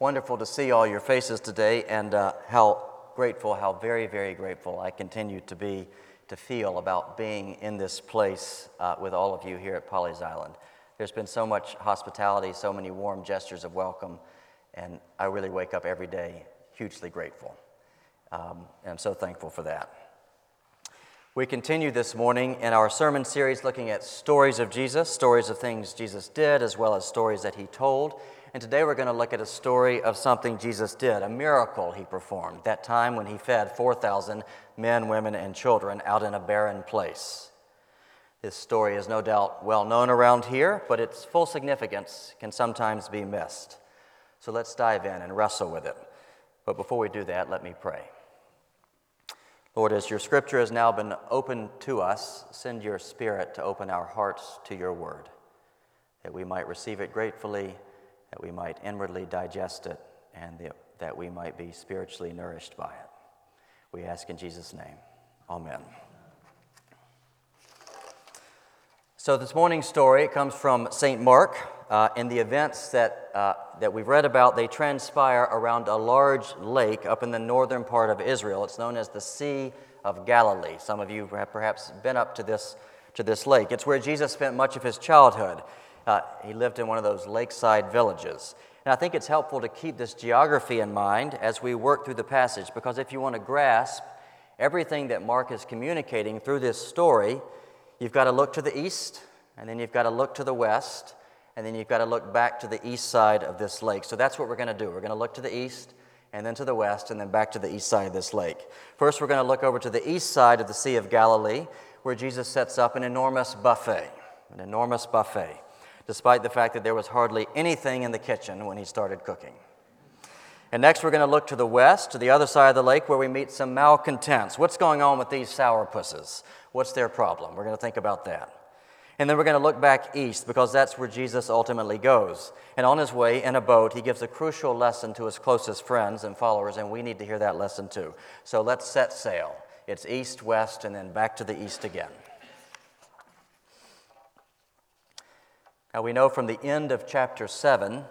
Wonderful to see all your faces today, and uh, how grateful, how very, very grateful I continue to be, to feel about being in this place uh, with all of you here at Pawleys Island. There's been so much hospitality, so many warm gestures of welcome, and I really wake up every day hugely grateful. Um, and I'm so thankful for that. We continue this morning in our sermon series looking at stories of Jesus, stories of things Jesus did, as well as stories that he told. And today we're going to look at a story of something Jesus did, a miracle he performed, that time when he fed 4,000 men, women, and children out in a barren place. This story is no doubt well known around here, but its full significance can sometimes be missed. So let's dive in and wrestle with it. But before we do that, let me pray. Lord, as your scripture has now been opened to us, send your spirit to open our hearts to your word, that we might receive it gratefully that we might inwardly digest it, and that we might be spiritually nourished by it. We ask in Jesus' name. Amen. So, this morning's story comes from St. Mark. Uh, and the events that, uh, that we've read about, they transpire around a large lake up in the northern part of Israel. It's known as the Sea of Galilee. Some of you have perhaps been up to this, to this lake. It's where Jesus spent much of his childhood. Uh, he lived in one of those lakeside villages. And I think it's helpful to keep this geography in mind as we work through the passage, because if you want to grasp everything that Mark is communicating through this story, you've got to look to the east, and then you've got to look to the west, and then you've got to look back to the east side of this lake. So that's what we're going to do. We're going to look to the east, and then to the west, and then back to the east side of this lake. First, we're going to look over to the east side of the Sea of Galilee, where Jesus sets up an enormous buffet. An enormous buffet despite the fact that there was hardly anything in the kitchen when he started cooking. And next, we're going to look to the west, to the other side of the lake, where we meet some malcontents. What's going on with these sourpusses? What's their problem? We're going to think about that. And then we're going to look back east because that's where Jesus ultimately goes. And on his way in a boat, he gives a crucial lesson to his closest friends and followers, and we need to hear that lesson too. So let's set sail. It's east, west, and then back to the east again. Now, we know from the end of chapter 7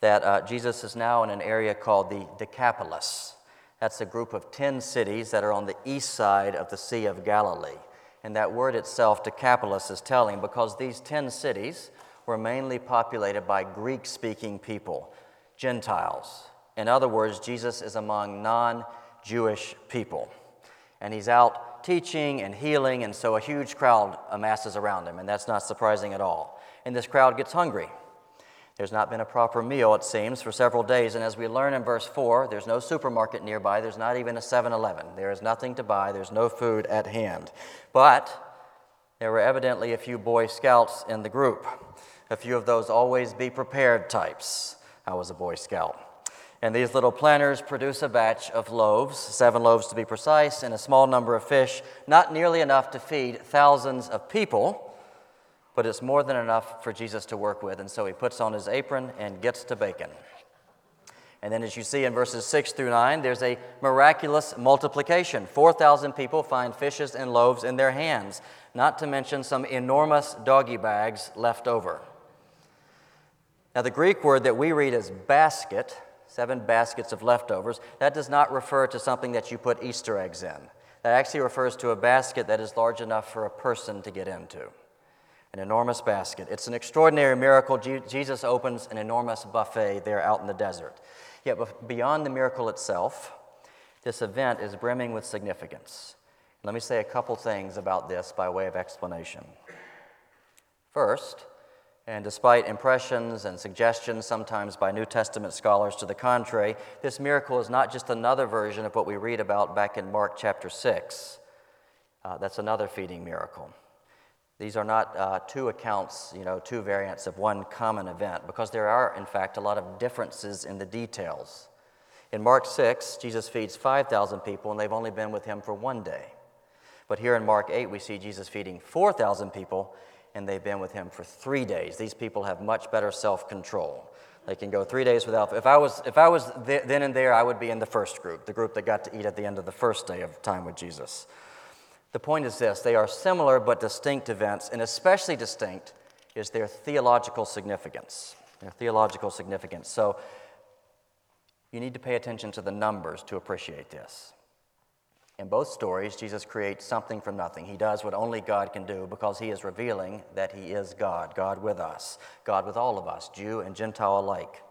that uh, Jesus is now in an area called the Decapolis. That's a group of 10 cities that are on the east side of the Sea of Galilee. And that word itself, Decapolis, is telling because these 10 cities were mainly populated by Greek speaking people, Gentiles. In other words, Jesus is among non Jewish people. And he's out teaching and healing, and so a huge crowd amasses around him, and that's not surprising at all and this crowd gets hungry. There's not been a proper meal, it seems, for several days. And as we learn in verse 4, there's no supermarket nearby. There's not even a 7 Eleven. There is nothing to buy. There's no food at hand. But there were evidently a few Boy Scouts in the group, a few of those always be prepared types. I was a Boy Scout. And these little planters produce a batch of loaves, seven loaves to be precise, and a small number of fish, not nearly enough to feed thousands of people but it's more than enough for Jesus to work with. And so he puts on his apron and gets to bacon. And then, as you see in verses 6 through 9, there's a miraculous multiplication. 4,000 people find fishes and loaves in their hands, not to mention some enormous doggy bags left over. Now, the Greek word that we read as basket, seven baskets of leftovers, that does not refer to something that you put Easter eggs in. That actually refers to a basket that is large enough for a person to get into an enormous basket. It's an extraordinary miracle. Jesus opens an enormous buffet there out in the desert. Yet, beyond the miracle itself, this event is brimming with significance. Let me say a couple things about this by way of explanation. First, and despite impressions and suggestions, sometimes by New Testament scholars to the contrary, this miracle is not just another version of what we read about back in Mark chapter 6. Uh, that's another feeding miracle. These are not uh, two accounts, you know, two variants of one common event, because there are, in fact, a lot of differences in the details. In Mark 6, Jesus feeds 5,000 people, and they've only been with him for one day. But here in Mark 8, we see Jesus feeding 4,000 people, and they've been with him for three days. These people have much better self control. They can go three days without. If I was, if I was th- then and there, I would be in the first group, the group that got to eat at the end of the first day of time with Jesus. The point is this they are similar but distinct events, and especially distinct is their theological significance. Their theological significance. So, You need to pay attention to the numbers to appreciate this. In both stories, Jesus creates something from nothing. He does what only God can do because he is revealing that he is God, God with us, God with all of us, Jew and Gentile alike.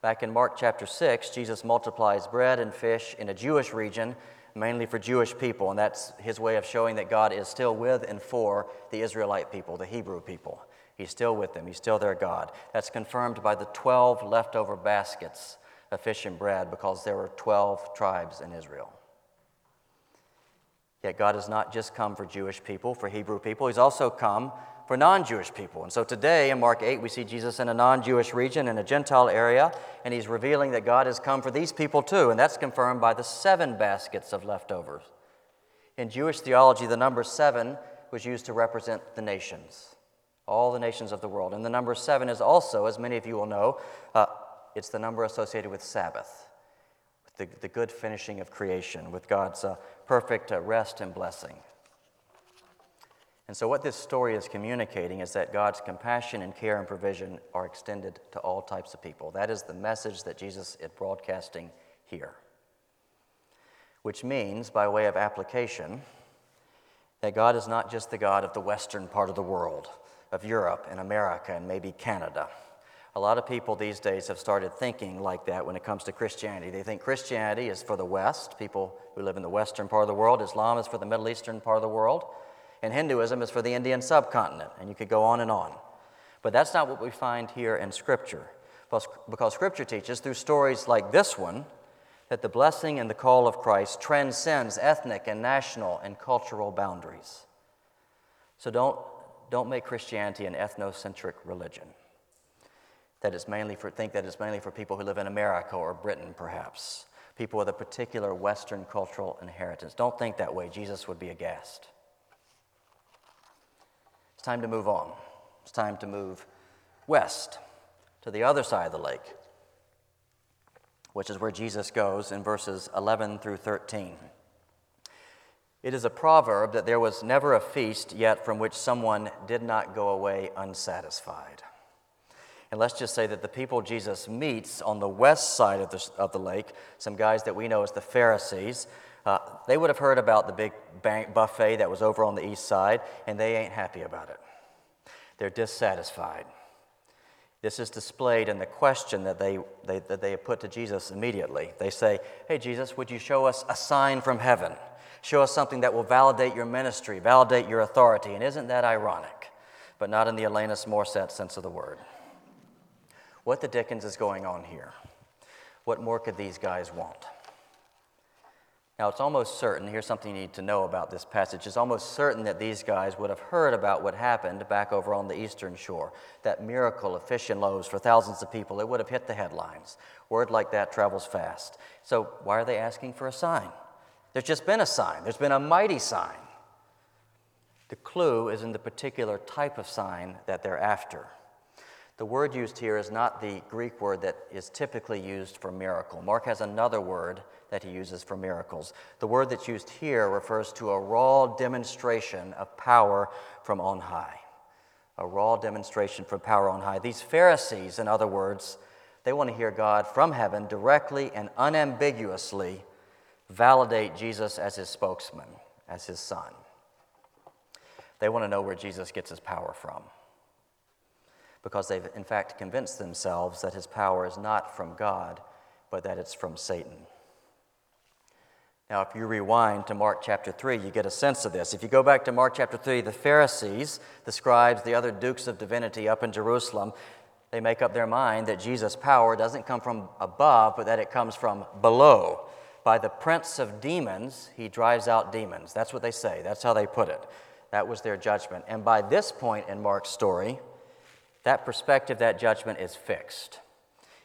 Back in Mark chapter 6, Jesus multiplies bread and fish in a Jewish region, mainly for Jewish people, and that's his way of showing that God is still with and for the Israelite people, the Hebrew people. He's still with them, he's still their God. That's confirmed by the 12 leftover baskets of fish and bread because there were 12 tribes in Israel. Yet God has not just come for Jewish people, for Hebrew people, He's also come for non Jewish people. And so today in Mark 8, we see Jesus in a non Jewish region, in a Gentile area, and He's revealing that God has come for these people too. And that's confirmed by the seven baskets of leftovers. In Jewish theology, the number seven was used to represent the nations, all the nations of the world. And the number seven is also, as many of you will know, uh, it's the number associated with Sabbath with the, the good finishing of creation, with God's uh, perfect uh, rest and blessing. And so, what this story is communicating is that God's compassion and care and provision are extended to all types of people. That is the message that Jesus is broadcasting here. Which means, by way of application, that God is not just the God of the western part of the world, of Europe and America and maybe Canada. A lot of people these days have started thinking like that when it comes to Christianity. They think Christianity is for the West, people who live in the western part of the world, Islam is for the Middle Eastern part of the world, and Hinduism is for the Indian subcontinent, and you could go on and on. But that's not what we find here in Scripture, because Scripture teaches through stories like this one that the blessing and the call of Christ transcends ethnic and national and cultural boundaries. So don't, don't make Christianity an ethnocentric religion that is mainly for, think that it's mainly for people who live in America or Britain, perhaps, people with a particular Western cultural inheritance. Don't think that way. Jesus would be aghast. Time to move on. It's time to move west to the other side of the lake, which is where Jesus goes in verses 11 through 13. It is a proverb that there was never a feast yet from which someone did not go away unsatisfied. And let's just say that the people Jesus meets on the west side of the, of the lake, some guys that we know as the Pharisees, uh, they would have heard about the big bank buffet that was over on the east side, and they ain't happy about it. They're dissatisfied. This is displayed in the question that they, they, that they put to Jesus immediately. They say, Hey, Jesus, would you show us a sign from heaven? Show us something that will validate your ministry, validate your authority. And isn't that ironic? But not in the Alanis Morissette sense of the word. What the dickens is going on here? What more could these guys want? Now, it's almost certain, here's something you need to know about this passage. It's almost certain that these guys would have heard about what happened back over on the eastern shore, that miracle of fish and loaves for thousands of people. It would have hit the headlines. Word like that travels fast. So, why are they asking for a sign? There's just been a sign, there's been a mighty sign. The clue is in the particular type of sign that they're after. The word used here is not the Greek word that is typically used for miracle. Mark has another word that he uses for miracles. The word that's used here refers to a raw demonstration of power from on high. A raw demonstration from power on high. These Pharisees, in other words, they want to hear God from heaven directly and unambiguously validate Jesus as his spokesman, as his son. They want to know where Jesus gets his power from because they've in fact convinced themselves that his power is not from God, but that it's from Satan. Now, if you rewind to Mark chapter 3, you get a sense of this. If you go back to Mark chapter 3, the Pharisees, the scribes, the other dukes of divinity up in Jerusalem, they make up their mind that Jesus' power doesn't come from above, but that it comes from below. By the prince of demons, he drives out demons. That's what they say. That's how they put it. That was their judgment. And by this point in Mark's story, that perspective, that judgment is fixed.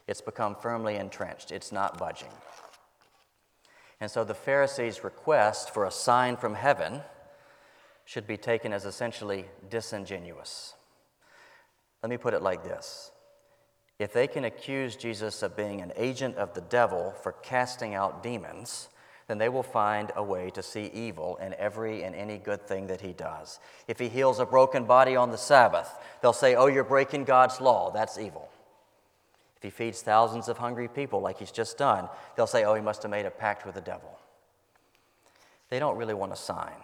It's become firmly entrenched, it's not budging. And so the Pharisees' request for a sign from heaven should be taken as essentially disingenuous. Let me put it like this If they can accuse Jesus of being an agent of the devil for casting out demons, then they will find a way to see evil in every and any good thing that he does. If he heals a broken body on the Sabbath, they'll say, Oh, you're breaking God's law. That's evil. He feeds thousands of hungry people like he's just done, they'll say, oh, he must have made a pact with the devil. They don't really want a sign.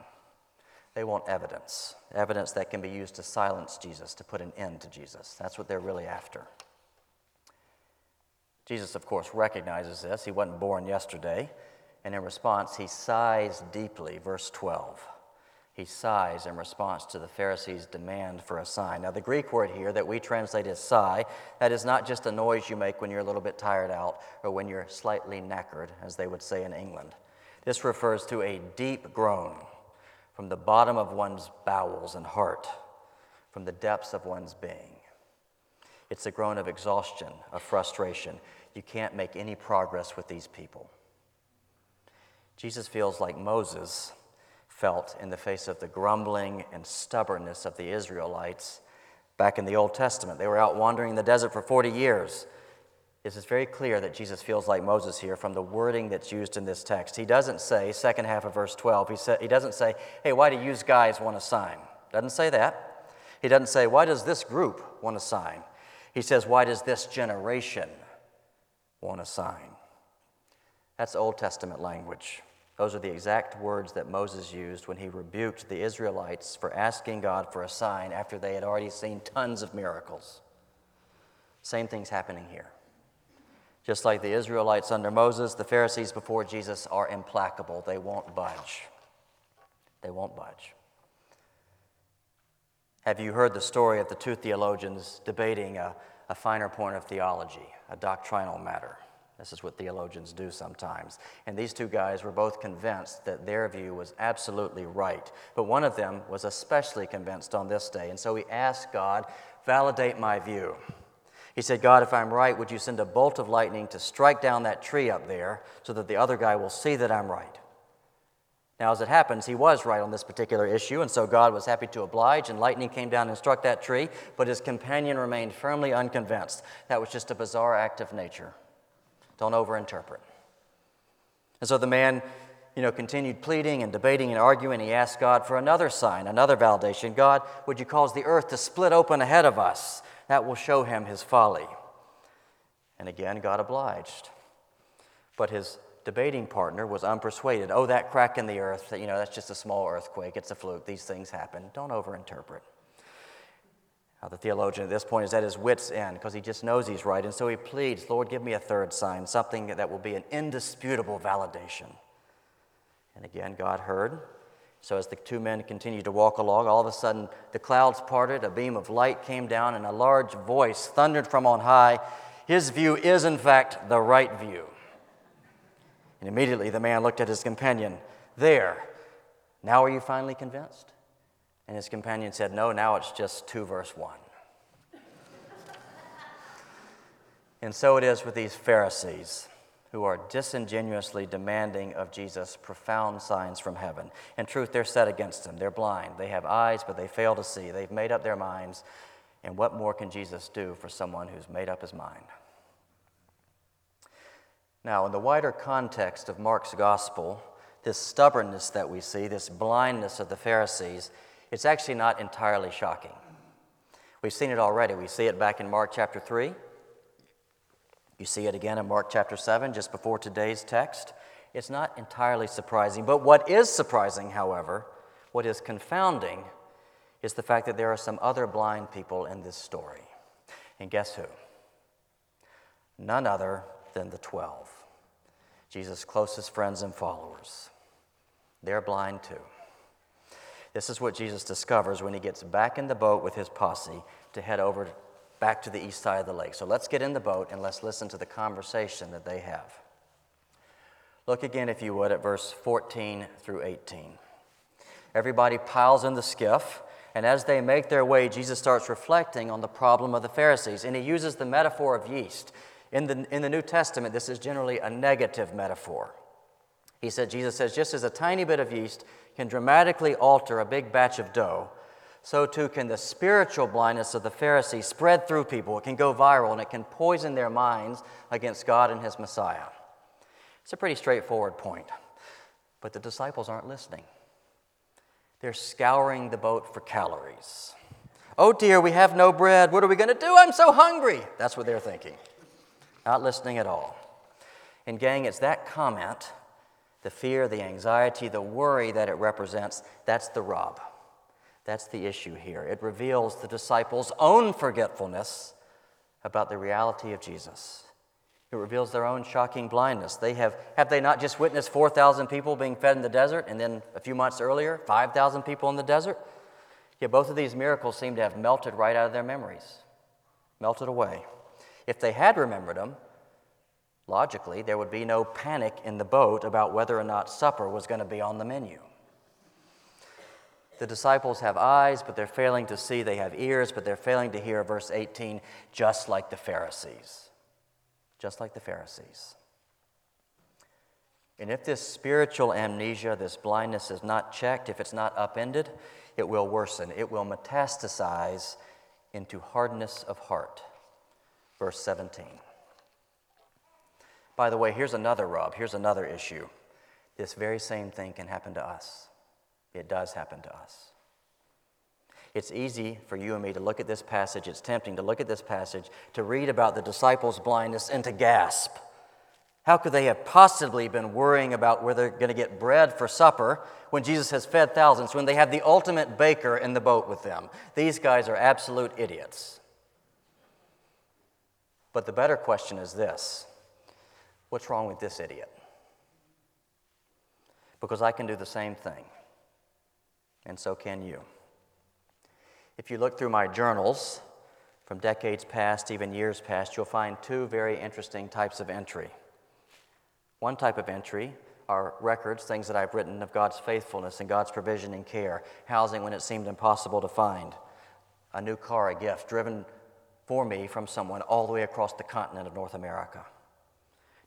They want evidence, evidence that can be used to silence Jesus, to put an end to Jesus. That's what they're really after. Jesus, of course, recognizes this. He wasn't born yesterday. And in response, he sighs deeply. Verse 12. He sighs in response to the Pharisees' demand for a sign. Now, the Greek word here that we translate as sigh, that is not just a noise you make when you're a little bit tired out or when you're slightly knackered, as they would say in England. This refers to a deep groan from the bottom of one's bowels and heart, from the depths of one's being. It's a groan of exhaustion, of frustration. You can't make any progress with these people. Jesus feels like Moses felt in the face of the grumbling and stubbornness of the Israelites back in the Old Testament. They were out wandering in the desert for 40 years. It is very clear that Jesus feels like Moses here from the wording that's used in this text. He doesn't say, second half of verse 12, he, sa- he doesn't say, hey, why do you guys want a sign? Doesn't say that. He doesn't say, why does this group want a sign? He says, why does this generation want a sign? That's Old Testament language. Those are the exact words that Moses used when he rebuked the Israelites for asking God for a sign after they had already seen tons of miracles. Same thing's happening here. Just like the Israelites under Moses, the Pharisees before Jesus are implacable. They won't budge. They won't budge. Have you heard the story of the two theologians debating a, a finer point of theology, a doctrinal matter? This is what theologians do sometimes. And these two guys were both convinced that their view was absolutely right. But one of them was especially convinced on this day. And so he asked God, validate my view. He said, God, if I'm right, would you send a bolt of lightning to strike down that tree up there so that the other guy will see that I'm right? Now, as it happens, he was right on this particular issue, and so God was happy to oblige, and lightning came down and struck that tree, but his companion remained firmly unconvinced. That was just a bizarre act of nature. Don't overinterpret. And so the man, you know, continued pleading and debating and arguing. He asked God for another sign, another validation. God, would you cause the earth to split open ahead of us? That will show him his folly. And again, God obliged. But his debating partner was unpersuaded. Oh, that crack in the earth, you know, that's just a small earthquake. It's a fluke. These things happen. Don't overinterpret. Now, the theologian at this point is at his wits' end because he just knows he's right. And so he pleads, Lord, give me a third sign, something that will be an indisputable validation. And again, God heard. So, as the two men continued to walk along, all of a sudden the clouds parted, a beam of light came down, and a large voice thundered from on high His view is, in fact, the right view. And immediately the man looked at his companion. There, now are you finally convinced? And his companion said, No, now it's just 2 verse 1. and so it is with these Pharisees who are disingenuously demanding of Jesus profound signs from heaven. In truth, they're set against him. They're blind. They have eyes, but they fail to see. They've made up their minds. And what more can Jesus do for someone who's made up his mind? Now, in the wider context of Mark's gospel, this stubbornness that we see, this blindness of the Pharisees, it's actually not entirely shocking. We've seen it already. We see it back in Mark chapter 3. You see it again in Mark chapter 7, just before today's text. It's not entirely surprising. But what is surprising, however, what is confounding, is the fact that there are some other blind people in this story. And guess who? None other than the 12, Jesus' closest friends and followers. They're blind too. This is what Jesus discovers when he gets back in the boat with his posse to head over back to the east side of the lake. So let's get in the boat and let's listen to the conversation that they have. Look again, if you would, at verse 14 through 18. Everybody piles in the skiff, and as they make their way, Jesus starts reflecting on the problem of the Pharisees, and he uses the metaphor of yeast. In the, in the New Testament, this is generally a negative metaphor. He said, Jesus says, just as a tiny bit of yeast can dramatically alter a big batch of dough, so too can the spiritual blindness of the Pharisees spread through people. It can go viral and it can poison their minds against God and His Messiah. It's a pretty straightforward point. But the disciples aren't listening. They're scouring the boat for calories. Oh dear, we have no bread. What are we going to do? I'm so hungry. That's what they're thinking. not listening at all. And, gang, it's that comment, the fear, the anxiety, the worry that it represents, that's the rub. That's the issue here. It reveals the disciples' own forgetfulness about the reality of Jesus. It reveals their own shocking blindness. They have, have they not just witnessed 4,000 people being fed in the desert, and then a few months earlier, 5,000 people in the desert? Yet both of these miracles seem to have melted right out of their memories, melted away. If they had remembered them, logically, there would be no panic in the boat about whether or not supper was going to be on the menu. The disciples have eyes, but they're failing to see. They have ears, but they're failing to hear. Verse 18, just like the Pharisees. Just like the Pharisees. And if this spiritual amnesia, this blindness is not checked, if it's not upended, it will worsen. It will metastasize into hardness of heart. Verse 17. By the way, here's another rub, here's another issue. This very same thing can happen to us. It does happen to us. It's easy for you and me to look at this passage, it's tempting to look at this passage, to read about the disciples' blindness, and to gasp. How could they have possibly been worrying about where they're going to get bread for supper when Jesus has fed thousands, when they have the ultimate baker in the boat with them? These guys are absolute idiots. But the better question is this what's wrong with this idiot? Because I can do the same thing and so can you. If you look through my journals from decades past, even years past, you'll find two very interesting types of entry. One type of entry are records, things that I've written of God's faithfulness and God's provision and care, housing when it seemed impossible to find, a new car, a gift driven for me from someone all the way across the continent of North America,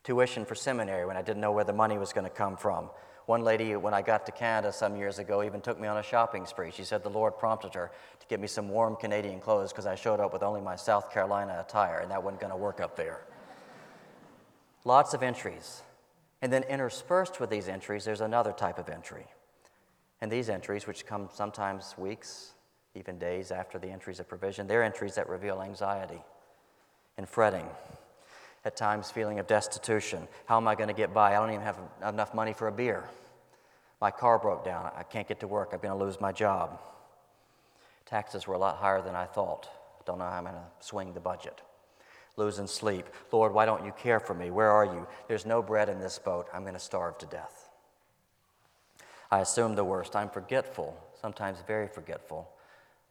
tuition for seminary when I didn't know where the money was going to come from, one lady, when I got to Canada some years ago, even took me on a shopping spree. She said the Lord prompted her to get me some warm Canadian clothes because I showed up with only my South Carolina attire, and that wasn't going to work up there. Lots of entries. And then interspersed with these entries, there's another type of entry. And these entries, which come sometimes weeks, even days after the entries of provision, they're entries that reveal anxiety and fretting at times feeling of destitution. How am I going to get by? I don't even have enough money for a beer. My car broke down. I can't get to work. I'm going to lose my job. Taxes were a lot higher than I thought. Don't know how I'm going to swing the budget. Losing sleep. Lord, why don't you care for me? Where are you? There's no bread in this boat. I'm going to starve to death. I assume the worst. I'm forgetful, sometimes very forgetful,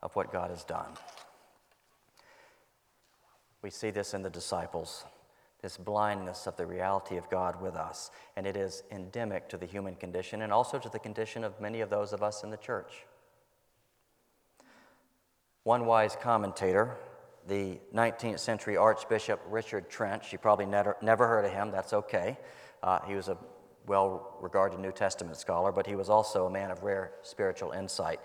of what God has done. We see this in the disciples this blindness of the reality of God with us. And it is endemic to the human condition and also to the condition of many of those of us in the church. One wise commentator, the 19th century Archbishop Richard Trench, you probably never, never heard of him, that's okay. Uh, he was a well regarded New Testament scholar, but he was also a man of rare spiritual insight.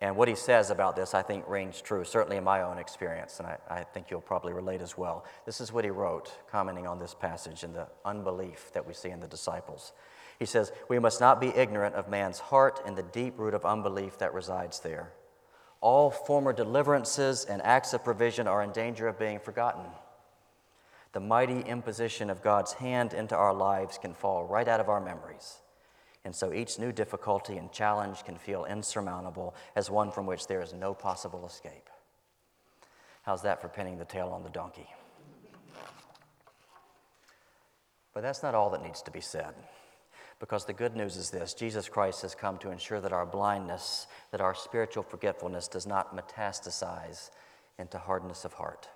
And what he says about this, I think, rings true, certainly in my own experience, and I, I, think you'll probably relate as well. This is what he wrote, commenting on this passage and the unbelief that we see in the disciples. He says, We must not be ignorant of man's heart and the deep root of unbelief that resides there. All former deliverances and acts of provision are in danger of being forgotten. The mighty imposition of God's hand into our lives can fall right out of our memories. And so each new difficulty and challenge can feel insurmountable as one from which there is no possible escape. How's that for pinning the tail on the donkey? But that's not all that needs to be said. Because the good news is this Jesus Christ has come to ensure that our blindness, that our spiritual forgetfulness does not metastasize into hardness of heart.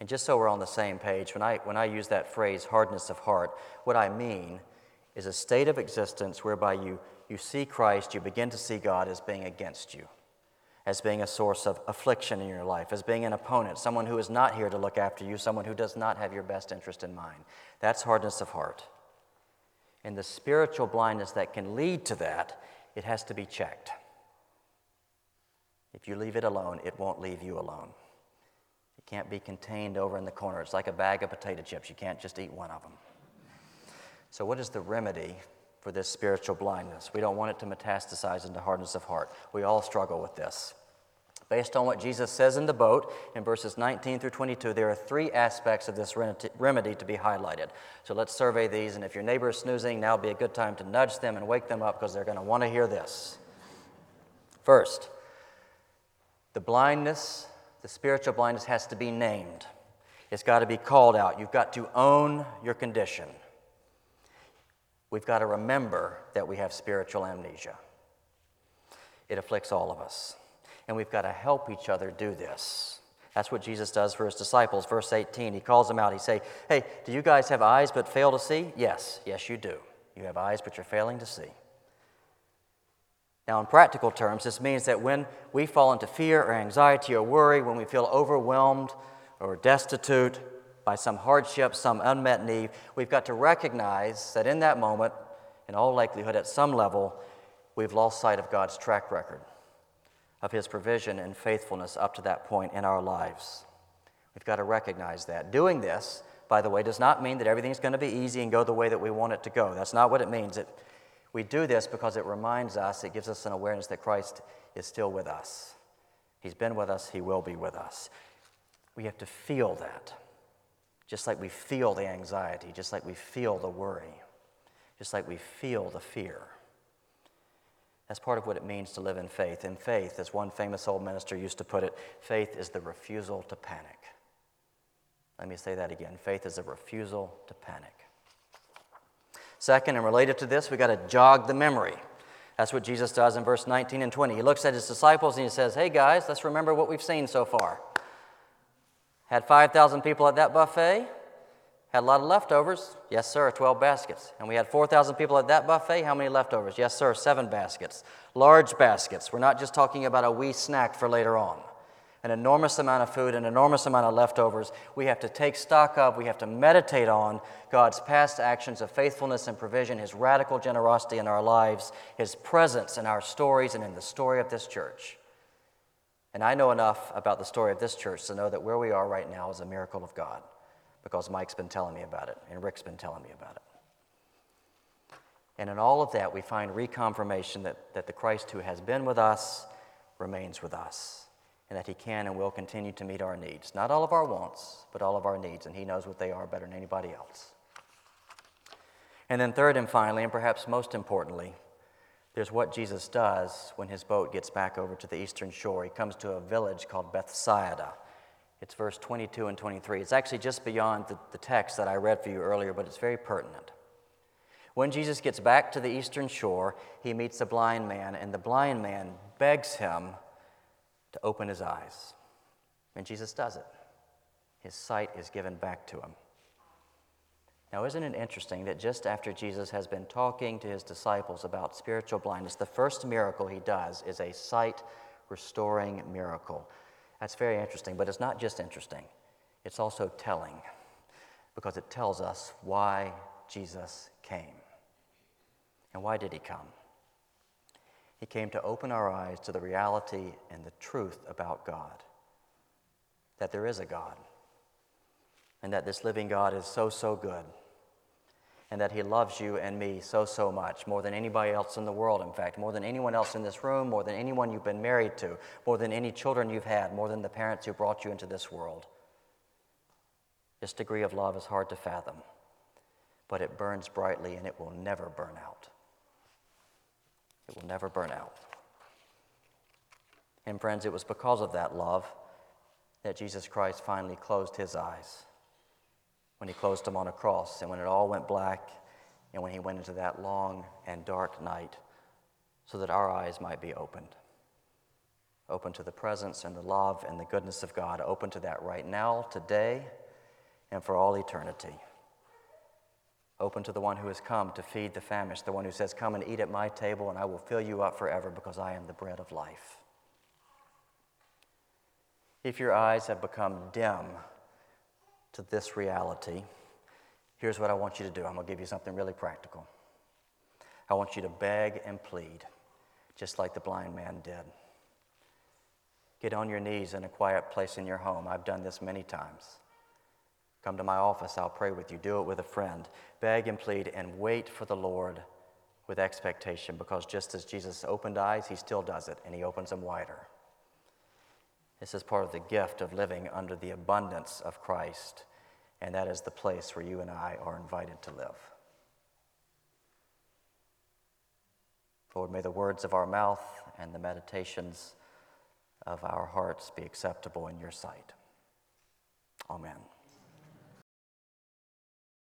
And just so we're on the same page, when I, when I use that phrase, hardness of heart, what I mean is a state of existence whereby you, you see Christ, you begin to see God as being against you, as being a source of affliction in your life, as being an opponent, someone who is not here to look after you, someone who does not have your best interest in mind. That's hardness of heart. And the spiritual blindness that can lead to that, it has to be checked. If you leave it alone, it won't leave you alone. It can't be contained over in the corner. It's like a bag of potato chips. You can't just eat one of them. So, what is the remedy for this spiritual blindness? We don't want it to metastasize into hardness of heart. We all struggle with this. Based on what Jesus says in the boat in verses 19 through 22, there are three aspects of this remedy to be highlighted. So let's survey these, and if your neighbor is snoozing, now would be a good time to nudge them and wake them up because they're going to want to hear this. First, the blindness, the spiritual blindness, has to be named. It's got to be called out. You've got to own your condition. We've got to remember that we have spiritual amnesia. It afflicts all of us and we've got to help each other do this. That's what Jesus does for his disciples. Verse 18, he calls them out. He say, "Hey, do you guys have eyes but fail to see?" Yes, yes you do. You have eyes but you're failing to see. Now, in practical terms, this means that when we fall into fear or anxiety or worry, when we feel overwhelmed or destitute by some hardship, some unmet need, we've got to recognize that in that moment, in all likelihood, at some level, we've lost sight of God's track record of His provision and faithfulness up to that point in our lives. We've got to recognize that. Doing this, by the way, does not mean that everything's going to be easy and go the way that we want it to go. That's not what it means. It, we do this because it reminds us, it gives us an awareness that Christ is still with us. He's been with us, He will be with us. We have to feel that, just like we feel the anxiety, just like we feel the worry, just like we feel the fear. That's part of what it means to live in faith. In faith, as one famous old minister used to put it, faith is the refusal to panic. Let me say that again faith is a refusal to panic. Second, and related to this, we got to jog the memory. That's what Jesus does in verse 19 and 20. He looks at his disciples and he says, Hey guys, let's remember what we've seen so far. Had 5,000 people at that buffet. Had a lot of leftovers? Yes, sir, 12 baskets. And we had 4,000 people at that buffet. How many leftovers? Yes, sir, seven baskets. Large baskets. We're not just talking about a wee snack for later on. An enormous amount of food, an enormous amount of leftovers. We have to take stock of, we have to meditate on God's past actions of faithfulness and provision, His radical generosity in our lives, His presence in our stories and in the story of this church. And I know enough about the story of this church to know that where we are right now is a miracle of God because Mike's been telling me about it and Rick's been telling me about it. And in all of that, we find reconfirmation that, that the Christ who has been with us remains with us, and that he can and will continue to meet our needs. Not all of our wants, but all of our needs, and he knows what they are better than anybody else. And then, third and finally, and perhaps most importantly, there's what Jesus does when his boat gets back over to the eastern shore. He comes to a village called Bethsaida. It's verse 22 and 23. It's actually just beyond the, the text that I read for you earlier, but it's very pertinent. When Jesus gets back to the eastern shore, he meets a blind man, and the blind man begs him to open his eyes. And Jesus does it. His sight is given back to him. Now, isn't it interesting that just after Jesus has been talking to his disciples about spiritual blindness, the first miracle he does is a sight restoring miracle. That's very interesting, but it's not just interesting, it's also telling because it tells us why Jesus came. And why did he come? He came to open our eyes to the reality and the truth about God that there is a God, and that this living God is so, so good and that He loves you and me so, so much, more than anybody else in the world, in fact, more than anyone else in this room, more than anyone you've been married to, more than any children you've had, more than the parents who brought you into this world. This degree of love is hard to fathom, but it burns brightly and it will never burn out. It will never burn out. And, friends, it was because of that love that Jesus Christ finally closed his eyes when he closed them on a cross, and when it all went black, and when he went into that long and dark night, so that our eyes might be opened. Open to the presence and the love and the goodness of God, open to that right now, today, and for all eternity. Open to the one who has come to feed the famished, the one who says, Come and eat at my table, and I will fill you up forever because I am the bread of life. If your eyes have become dim, to this reality, here's what I want you to do. I'm going to give you something really practical. I want you to beg and plead, just like the blind man did. Get on your knees in a quiet place in your home. I've done this many times. Come to my office, I'll pray with you. Do it with a friend. Beg and plead and wait for the Lord with expectation because just as Jesus opened eyes, he still does it and he opens them wider. This is part of the gift of living under the abundance of Christ, and that is the place where you and I are invited to live. Lord, may the words of our mouth and the meditations of our hearts be acceptable in your sight. Amen.